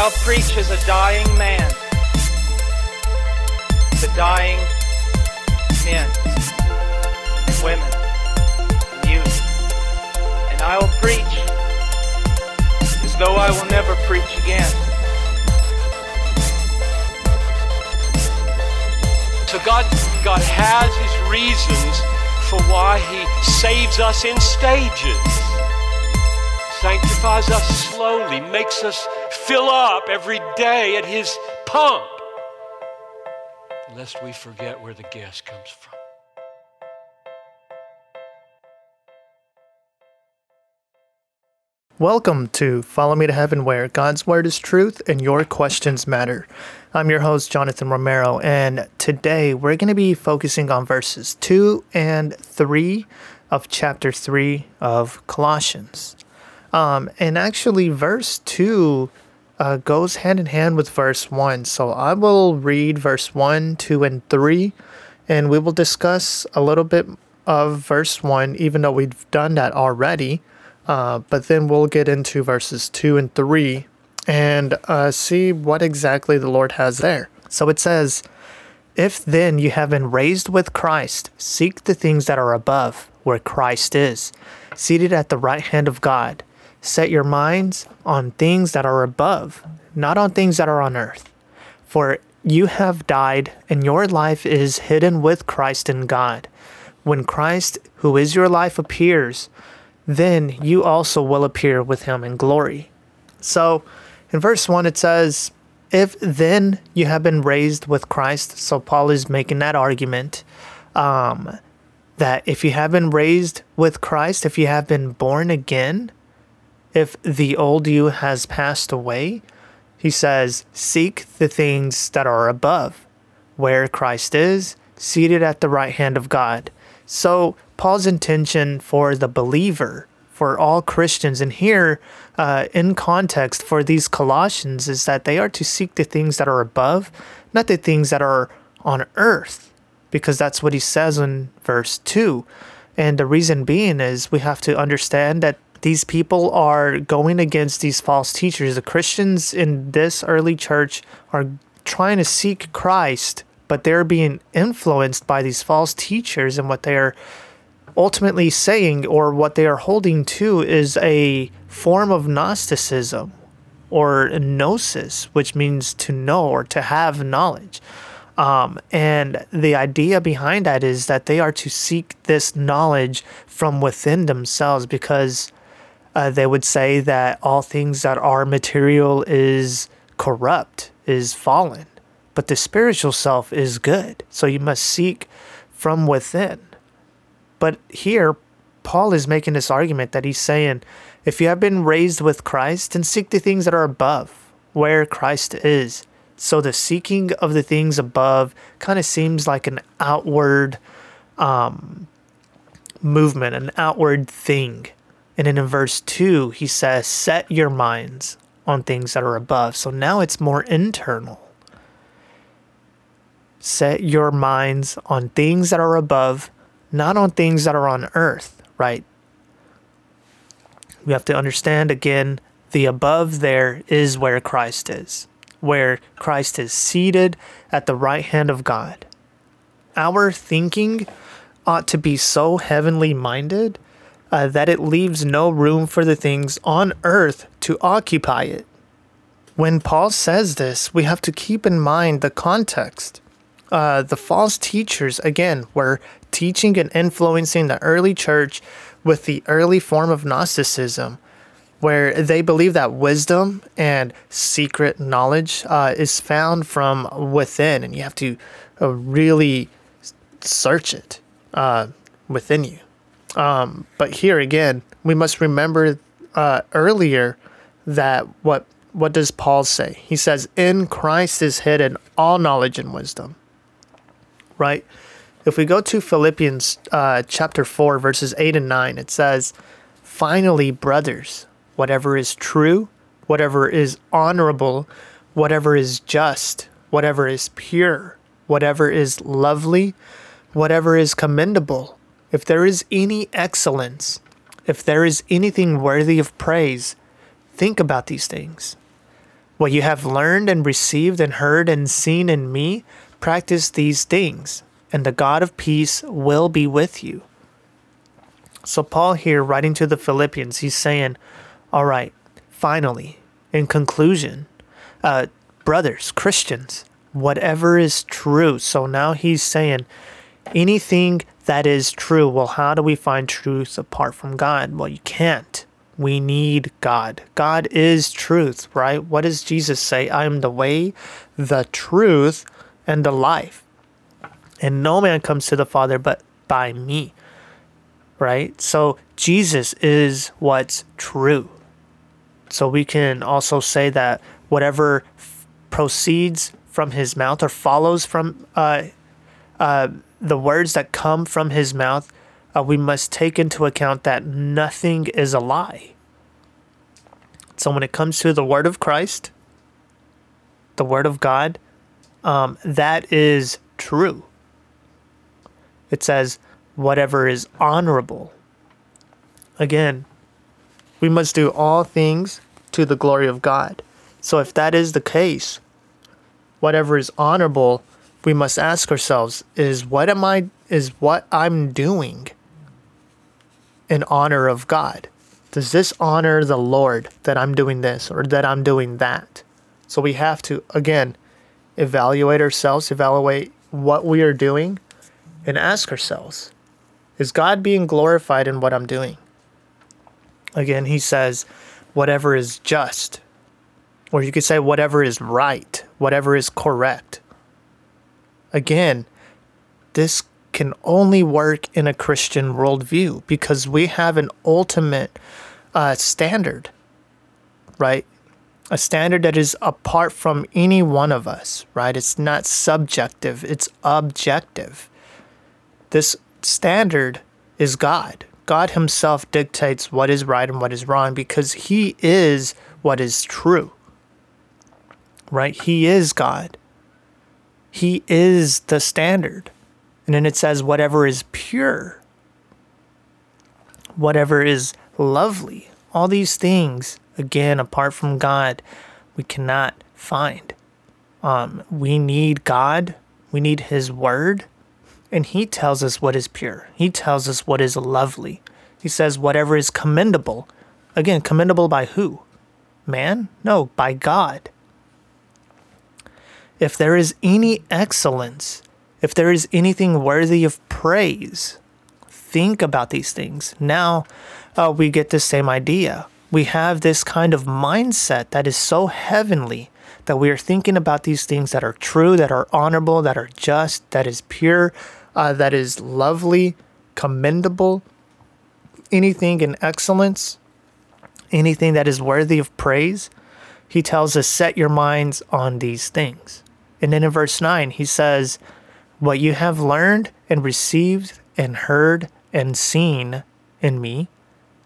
I'll preach as a dying man to dying men, women, and youth. And I will preach as though I will never preach again. So God, God has his reasons for why he saves us in stages. Sanctifies us slowly, makes us fill up every day at his pump. Lest we forget where the gas comes from. Welcome to Follow Me to Heaven, where God's Word is truth and your questions matter. I'm your host, Jonathan Romero, and today we're going to be focusing on verses 2 and 3 of chapter 3 of Colossians. Um, and actually, verse 2 uh, goes hand in hand with verse 1. So I will read verse 1, 2, and 3, and we will discuss a little bit of verse 1, even though we've done that already. Uh, but then we'll get into verses 2 and 3 and uh, see what exactly the Lord has there. So it says, If then you have been raised with Christ, seek the things that are above, where Christ is, seated at the right hand of God. Set your minds on things that are above, not on things that are on earth. For you have died, and your life is hidden with Christ in God. When Christ, who is your life, appears, then you also will appear with him in glory. So in verse 1, it says, If then you have been raised with Christ, so Paul is making that argument um, that if you have been raised with Christ, if you have been born again, if the old you has passed away, he says, Seek the things that are above, where Christ is, seated at the right hand of God. So Paul's intention for the believer, for all Christians, and here uh, in context for these Colossians is that they are to seek the things that are above, not the things that are on earth, because that's what he says in verse 2. And the reason being is we have to understand that these people are going against these false teachers. The Christians in this early church are trying to seek Christ, but they're being influenced by these false teachers and what they are ultimately saying or what they are holding to is a form of Gnosticism or gnosis, which means to know or to have knowledge. Um, and the idea behind that is that they are to seek this knowledge from within themselves because uh, they would say that all things that are material is corrupt, is fallen, but the spiritual self is good. So you must seek from within. But here, Paul is making this argument that he's saying, if you have been raised with Christ, then seek the things that are above, where Christ is. So the seeking of the things above kind of seems like an outward um, movement, an outward thing. And then in verse 2, he says, Set your minds on things that are above. So now it's more internal. Set your minds on things that are above, not on things that are on earth, right? We have to understand again the above there is where Christ is, where Christ is seated at the right hand of God. Our thinking ought to be so heavenly minded uh, that it leaves no room for the things on earth to occupy it. When Paul says this, we have to keep in mind the context. Uh, the false teachers, again, were teaching and influencing the early church with the early form of Gnosticism, where they believe that wisdom and secret knowledge uh, is found from within, and you have to uh, really search it uh, within you. Um, but here again, we must remember uh, earlier that what what does Paul say? He says, "In Christ is hidden all knowledge and wisdom." Right. If we go to Philippians uh, chapter four, verses eight and nine, it says, "Finally, brothers, whatever is true, whatever is honorable, whatever is just, whatever is pure, whatever is lovely, whatever is commendable." If there is any excellence, if there is anything worthy of praise, think about these things. What you have learned and received and heard and seen in me, practice these things, and the God of peace will be with you. So, Paul here, writing to the Philippians, he's saying, All right, finally, in conclusion, uh, brothers, Christians, whatever is true. So now he's saying, anything that is true. Well, how do we find truth apart from God? Well, you can't. We need God. God is truth, right? What does Jesus say? I am the way, the truth, and the life. And no man comes to the Father but by me, right? So Jesus is what's true. So we can also say that whatever f- proceeds from his mouth or follows from uh, uh, the words that come from his mouth, uh, we must take into account that nothing is a lie. So when it comes to the word of Christ, the word of God, um, that is true. It says, whatever is honorable. Again, we must do all things to the glory of God. So if that is the case, whatever is honorable, we must ask ourselves is what am I is what I'm doing in honor of God? Does this honor the Lord that I'm doing this or that I'm doing that? So we have to again evaluate ourselves, evaluate what we are doing and ask ourselves, is God being glorified in what I'm doing? Again, he says, whatever is just, or you could say whatever is right, whatever is correct. Again, this can only work in a Christian worldview because we have an ultimate uh, standard, right? A standard that is apart from any one of us, right? It's not subjective, it's objective. This standard is God. God Himself dictates what is right and what is wrong because He is what is true right? He is God. He is the standard. And then it says, whatever is pure, whatever is lovely, all these things, again, apart from God, we cannot find. Um, we need God, we need His Word, and He tells us what is pure. He tells us what is lovely. He says, whatever is commendable. Again, commendable by who? Man? No, by God if there is any excellence, if there is anything worthy of praise, think about these things. Now uh, we get the same idea. We have this kind of mindset that is so heavenly that we are thinking about these things that are true, that are honorable, that are just, that is pure, uh, that is lovely, commendable, anything in excellence, anything that is worthy of praise. He tells us, set your minds on these things. And then in verse 9, he says, What you have learned and received and heard and seen in me.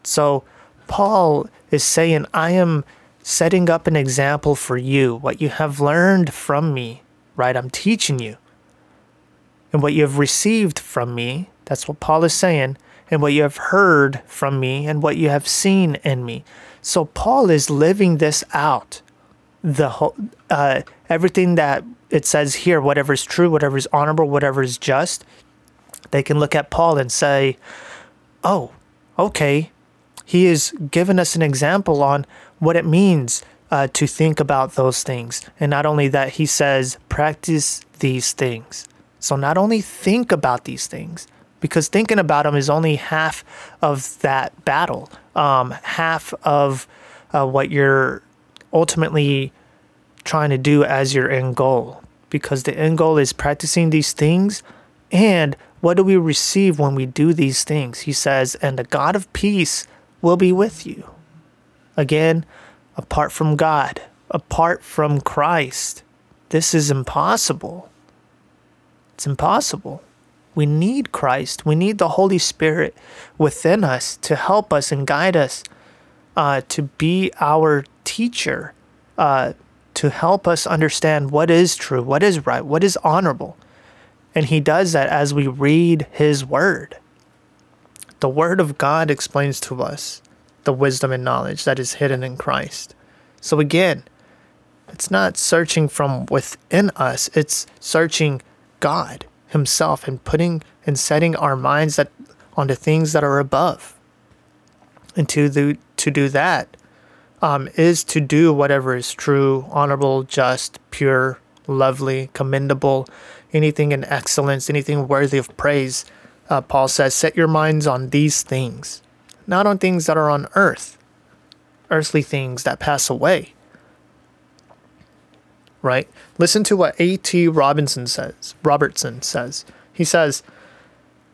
So Paul is saying, I am setting up an example for you. What you have learned from me, right? I'm teaching you. And what you have received from me, that's what Paul is saying, and what you have heard from me, and what you have seen in me. So Paul is living this out. The whole, uh, everything that it says here, whatever is true, whatever is honorable, whatever is just, they can look at Paul and say, oh, okay, he has given us an example on what it means uh, to think about those things. And not only that, he says, practice these things. So not only think about these things, because thinking about them is only half of that battle, um, half of uh, what you're ultimately trying to do as your end goal because the end goal is practicing these things. And what do we receive when we do these things? He says, and the God of peace will be with you. Again, apart from God, apart from Christ, this is impossible. It's impossible. We need Christ. We need the Holy Spirit within us to help us and guide us, uh, to be our teacher, uh, to help us understand what is true, what is right, what is honorable. And he does that as we read his word. The word of God explains to us the wisdom and knowledge that is hidden in Christ. So again, It's not searching from within us, it's searching God Himself and putting and setting our minds that on the things that are above. And to do, to do that um, is to do whatever is true, honorable, just, pure, lovely, commendable, anything in excellence, anything worthy of praise. Uh, Paul says, set your minds on these things, not on things that are on earth, earthly things that pass away. Right? Listen to what A.T. Robinson says. Robertson says. He says,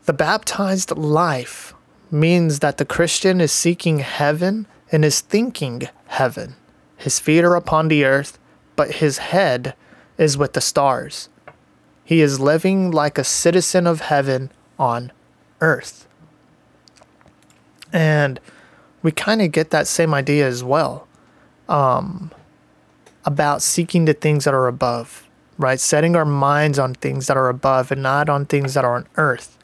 the baptized life means that the Christian is seeking heaven and is thinking heaven. His feet are upon the earth, but his head is with the stars. He is living like a citizen of heaven on earth. And we kind of get that same idea as well um, about seeking the things that are above, right? Setting our minds on things that are above and not on things that are on earth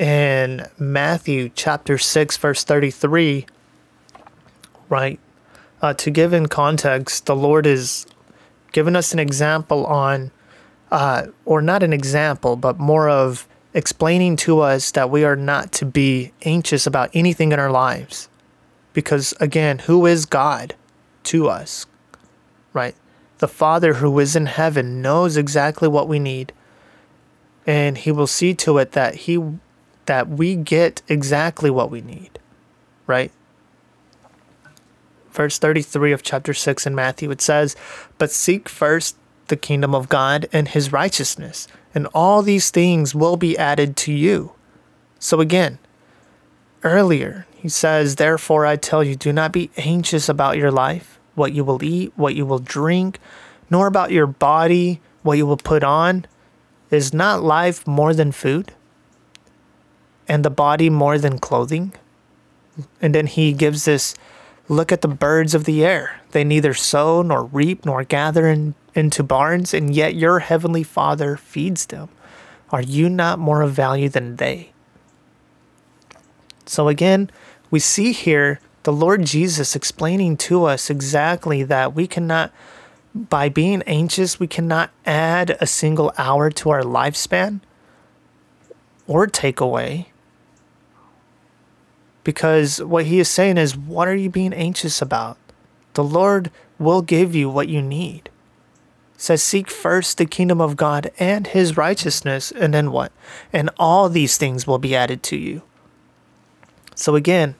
in Matthew chapter 6, verse 33, right? Uh, to give in context, the Lord is giving us an example on, uh, or not an example, but more of explaining to us that we are not to be anxious about anything in our lives. Because again, who is God to us, right? The Father who is in heaven knows exactly what we need, and He will see to it that He that we get exactly what we need, right? Verse 33 of chapter 6 in Matthew, it says, But seek first the kingdom of God and his righteousness, and all these things will be added to you. So again, earlier, he says, Therefore I tell you, do not be anxious about your life, what you will eat, what you will drink, nor about your body, what you will put on. Is not life more than food? and the body more than clothing. And then he gives this look at the birds of the air. They neither sow nor reap nor gather in, into barns, and yet your heavenly Father feeds them. Are you not more of value than they? So again, we see here the Lord Jesus explaining to us exactly that we cannot, by being anxious, we cannot add a single hour to our lifespan or take away because what he is saying is, what are you being anxious about? The Lord will give you what you need. It says, seek first the kingdom of God and his righteousness, and then what? And all these things will be added to you. So again,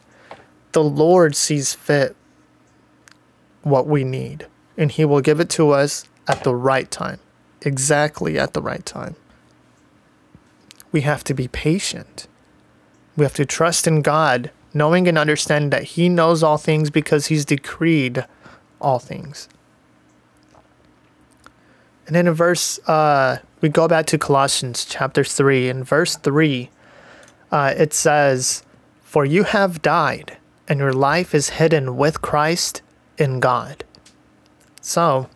the Lord sees fit what we need, and he will give it to us at the right time, exactly at the right time. We have to be patient. We have to trust in God, knowing and understanding that He knows all things because He's decreed all things. And then in verse, uh, we go back to Colossians chapter 3. In verse 3, uh, it says, For you have died, and your life is hidden with Christ in God. So,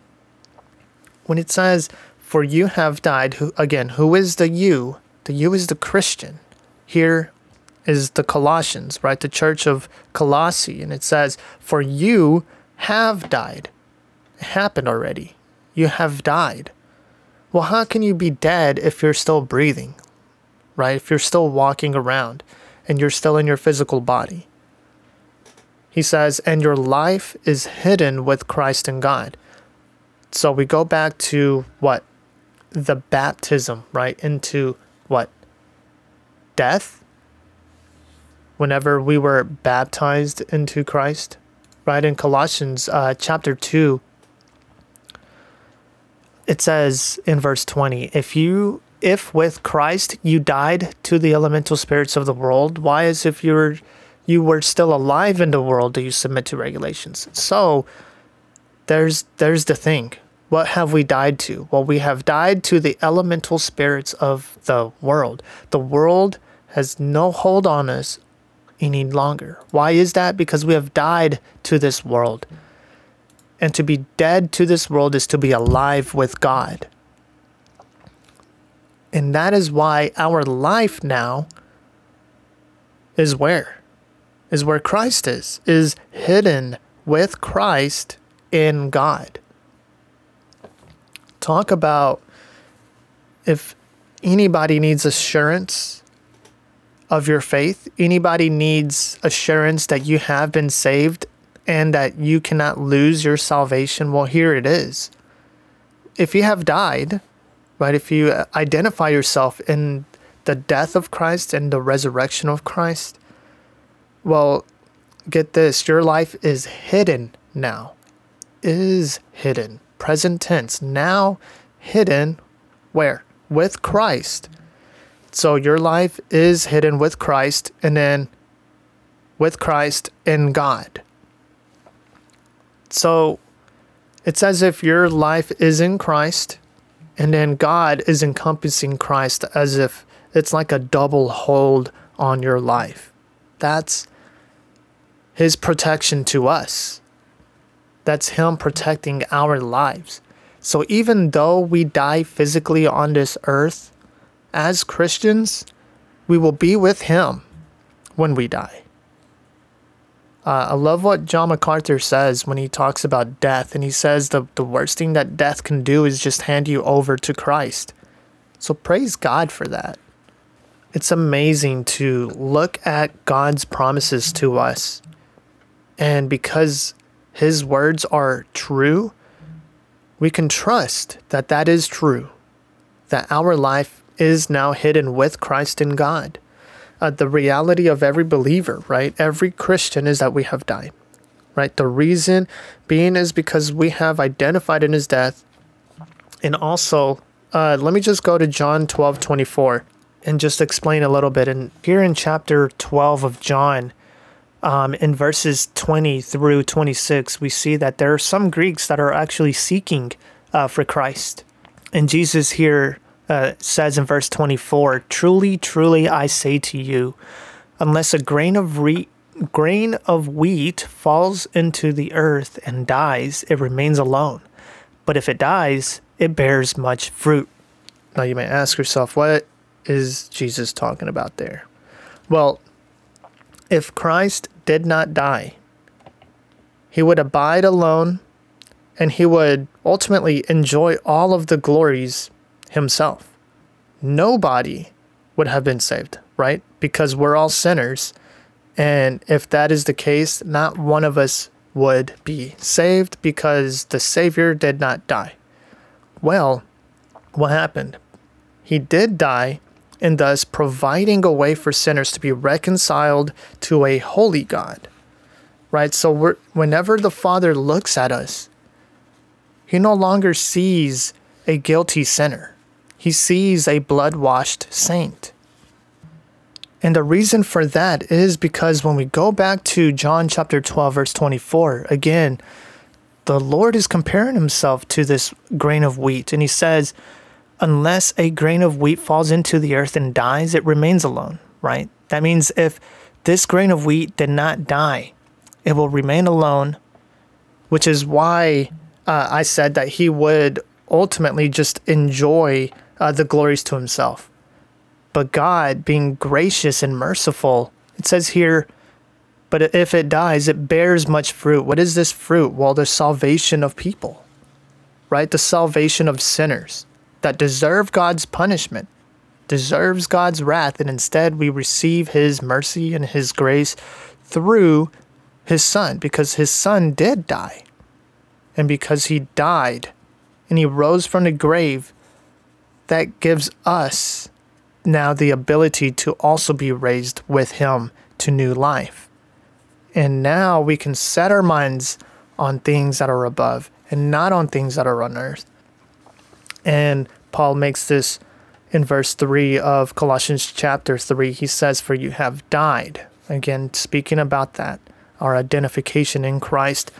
when it says, For you have died, who, again, who is the you? The you is the Christian. Here is the Colossians, right? The church of Colossae. And it says, For you have died. It happened already. You have died. Well, how can you be dead if you're still breathing, right? If you're still walking around and you're still in your physical body. He says, And your life is hidden with Christ in God. So we go back to what? The baptism, right? Into what? Death? Whenever we were baptized into Christ, right? In Colossians uh, chapter 2, it says in verse 20, if you if with Christ you died to the elemental spirits of the world, why as if you were you were still alive in the world do you submit to regulations? So there's there's the thing. What have we died to? Well, we have died to the elemental spirits of the world. The world has no hold on us any longer. Why is that? Because we have died to this world. And to be dead to this world is to be alive with God. And that is why our life now is where? Is where Christ is, is hidden with Christ in God. talk about if anybody needs assurance of your faith, anybody needs assurance that you have been saved and that you cannot lose your salvation, well, here it is. If you have died, right, if you uh, identify yourself in the death of Christ and the resurrection of Christ, well, get this your life is hidden now. Is hidden. Present tense. Now hidden where? With Christ. So your life is hidden with Christ and then with Christ in God. So it's as if your life is in Christ and then God is encompassing Christ as if it's like a double hold on your life. That's his protection to us. That's him protecting our lives. So even though we die physically on this earth, as Christians, we will be with him when we die. Uh, I love what John MacArthur says when he talks about death, and he says the, the worst thing that death can do is just hand you over to Christ. So praise God for that. It's amazing to look at God's promises to us, and because His words are true, we can trust that that is true, that our life is now hidden with Christ in God uh, the reality of every believer, right? Every Christian is that we have died, right? The reason being is because we have identified in his death. And also, uh, let me just go to John 12 24 and just explain a little bit. And here in chapter 12 of John, um, in verses 20 through 26, we see that there are some Greeks that are actually seeking uh, for Christ. And Jesus here uh, says in verse 24 Truly, truly, I say to you, unless a grain of, re- grain of wheat falls into the earth and dies, it remains alone. But if it dies, it bears much fruit. Now you may ask yourself, what is Jesus talking about there? Well, if Christ did not die, he would abide alone and he would ultimately enjoy all of the glories himself. Nobody would have been saved, right? Because we're all sinners. And if that is the case, not one of us would be saved because the Savior did not die. Well, what happened? He did die, and thus providing a way for sinners to be reconciled to a holy God. Right? So whenever the Father looks at us, he no longer sees a guilty sinner he sees a blood washed saint. And the reason for that is because when we go back to John chapter 12, verse 24, again, the Lord is comparing himself to this grain of wheat. And he says, unless a grain of wheat falls into the earth and dies, it remains alone, right? That means if this grain of wheat did not die, it will remain alone, which is why uh, I said that he would ultimately just enjoy uh, the glories to himself. But God, being gracious and merciful, it says here, but if it dies, it bears much fruit. What is this fruit? Well, the salvation of people, right? The salvation of sinners that deserve God's punishment, deserves God's wrath, and instead we receive his mercy and his grace through his son because his son did die. And because he died and he rose from the grave, that gives us now the ability to also be raised with Him to new life. And now we can set our minds on things that are above and not on things that are on earth. And Paul makes this in verse 3 of Colossians chapter 3. He says, For you have died. Again, speaking about that, our identification in Christ.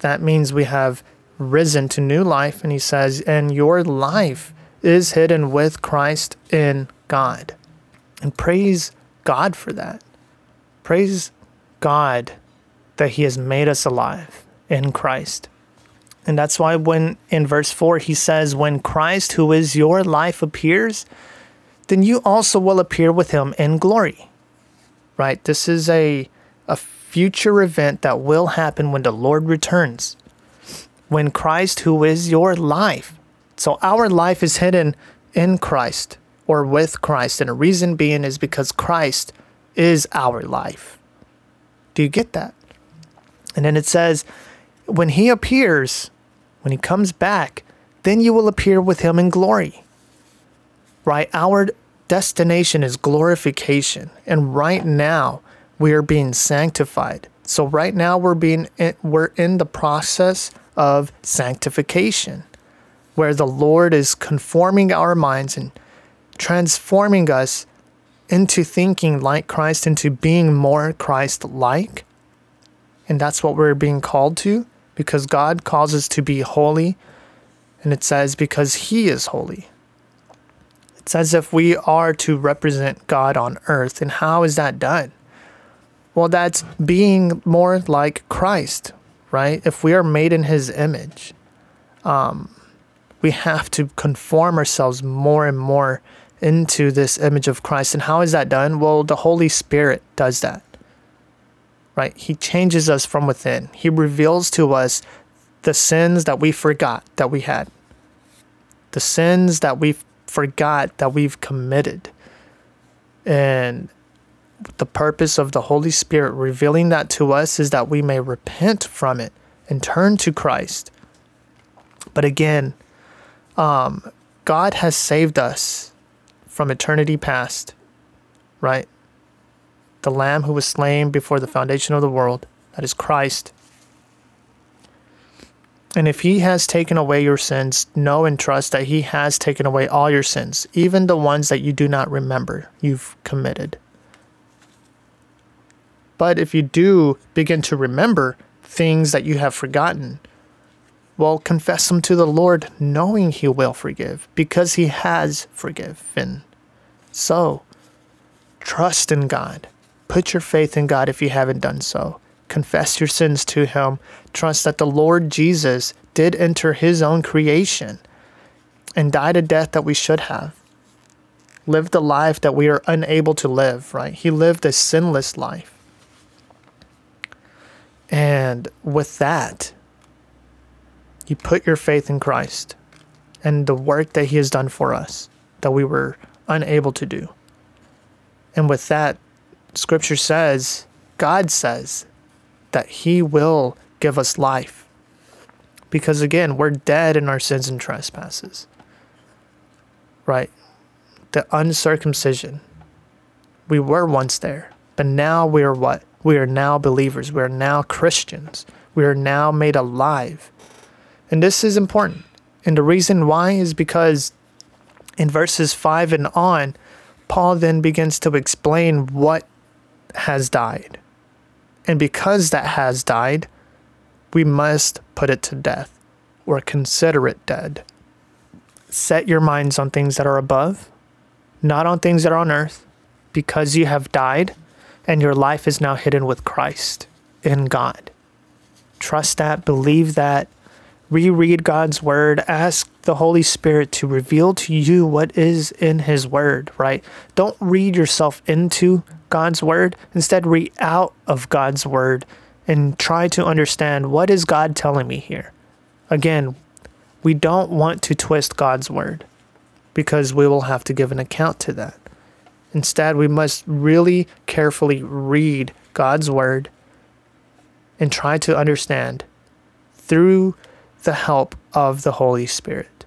That means we have risen to new life. And he says, And your life is hidden with Christ in God. And praise God for that. Praise God that He has made us alive in Christ. And that's why when in verse 4 he says, When Christ, who is your life, appears, then you also will appear with him in glory. Right? This is a, a future event that will happen when the Lord returns. When Christ, who is your life, So our life is hidden in Christ or with Christ. And a reason being is because Christ is our life. Do you get that? And then it says, when he appears, when he comes back, then you will appear with him in glory. Right? Our destination is glorification. And right now, we are being sanctified. So right now we're being we're in the process of sanctification where the Lord is conforming our minds and transforming us into thinking like Christ, into being more Christ like. And that's what we're being called to because God calls us to be holy. And it says, because He is holy. It's as if we are to represent God on earth. And how is that done? Well, that's being more like Christ, right? If we are made in His image, um, we have to conform ourselves more and more into this image of Christ. And how is that done? Well, the Holy Spirit does that. Right? He changes us from within. He reveals to us the sins that we forgot that we had. The sins that we forgot that we've committed. And the purpose of the Holy Spirit revealing that to us is that we may repent from it and turn to Christ. But again, um, God has saved us from eternity past, right? The Lamb who was slain before the foundation of the world, that is Christ. And if He has taken away your sins, know and trust that He has taken away all your sins, even the ones that you do not remember you've committed. But if you do begin to remember things that you have forgotten, well, confess them to the Lord, knowing He will forgive, because He has forgiven. So, trust in God. Put your faith in God if you haven't done so. Confess your sins to Him. Trust that the Lord Jesus did enter His own creation and died a death that we should have. Lived a life that we are unable to live, right? He lived a sinless life. And with that, you put your faith in Christ and the work that He has done for us that we were unable to do. And with that, scripture says, God says that He will give us life. Because again, we're dead in our sins and trespasses. Right? The uncircumcision. We were once there, but now we are what? We are now believers. We are now Christians. We are now made alive. And this is important. And the reason why is because in verses 5 and on, Paul then begins to explain what has died. And because that has died, we must put it to death or consider it dead. Set your minds on things that are above, not on things that are on earth, because you have died and your life is now hidden with Christ in God. Trust that, believe that, reread God's word, ask the Holy Spirit to reveal to you what is in His word, right? Don't read yourself into God's word. Instead, read out of God's word and try to understand what is God telling me here. Again, we don't want to twist God's word because we will have to give an account to that. Instead, we must really carefully read God's word and try to understand through the help of the Holy Spirit.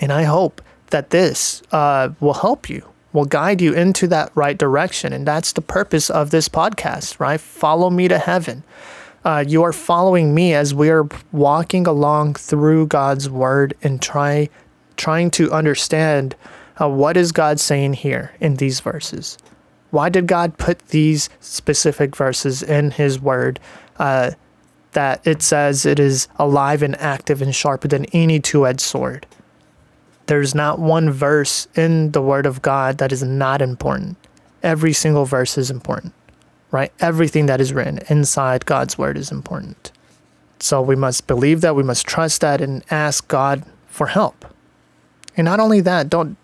And I hope that this uh, will help you, will guide you into that right direction. And that's the purpose of this podcast, right? Follow me to heaven. Uh, you are following me as we are walking along through God's word and try, trying to understand uh, what is God saying here in these verses. Why did God put these specific verses in His word? That it says it is alive and active and sharper than any two edged sword. There's not one verse in the Word of God that is not important. Every single verse is important, right? Everything that is written inside God's Word is important. So we must believe that, we must trust that, and ask God for help. And not only that, don't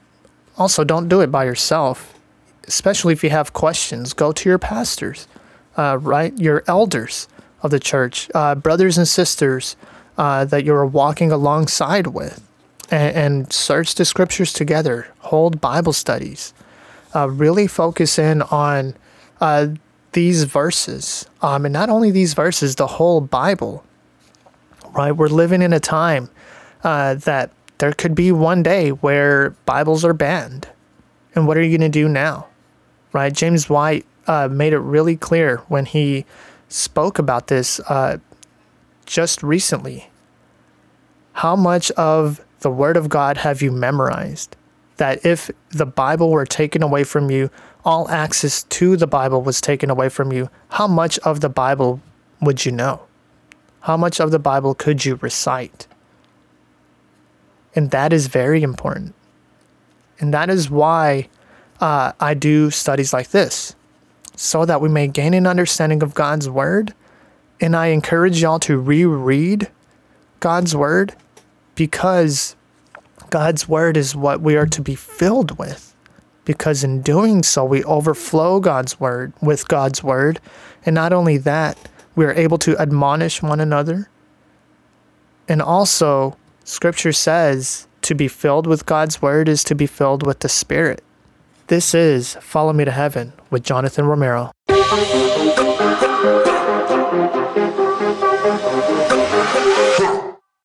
also don't do it by yourself, especially if you have questions. Go to your pastors, uh, right? Your elders of the church, uh, brothers and sisters uh, that you're walking alongside with. and, and search the scriptures together, hold Bible studies, uh, really focus in on uh, these verses. Um, and not only these verses, the whole Bible, right? We're living in a time uh, that there could be one day where Bibles are banned. And what are you going to do now? Right? James White uh, made it really clear when he spoke about this uh, just recently. How much of the Word of God have you memorized? That if the Bible were taken away from you, all access to the Bible was taken away from you, how much of the Bible would you know? How much of the Bible could you recite? And that is very important. And that is why uh, I do studies like this, so that we may gain an understanding of God's Word. And I encourage y'all to reread God's Word because God's Word is what we are to be filled with. Because in doing so, we overflow God's Word with God's Word. And not only that, we are able to admonish one another. And also, Scripture says to be filled with God's Word is to be filled with the Spirit. This is Follow Me to Heaven with Jonathan Romero.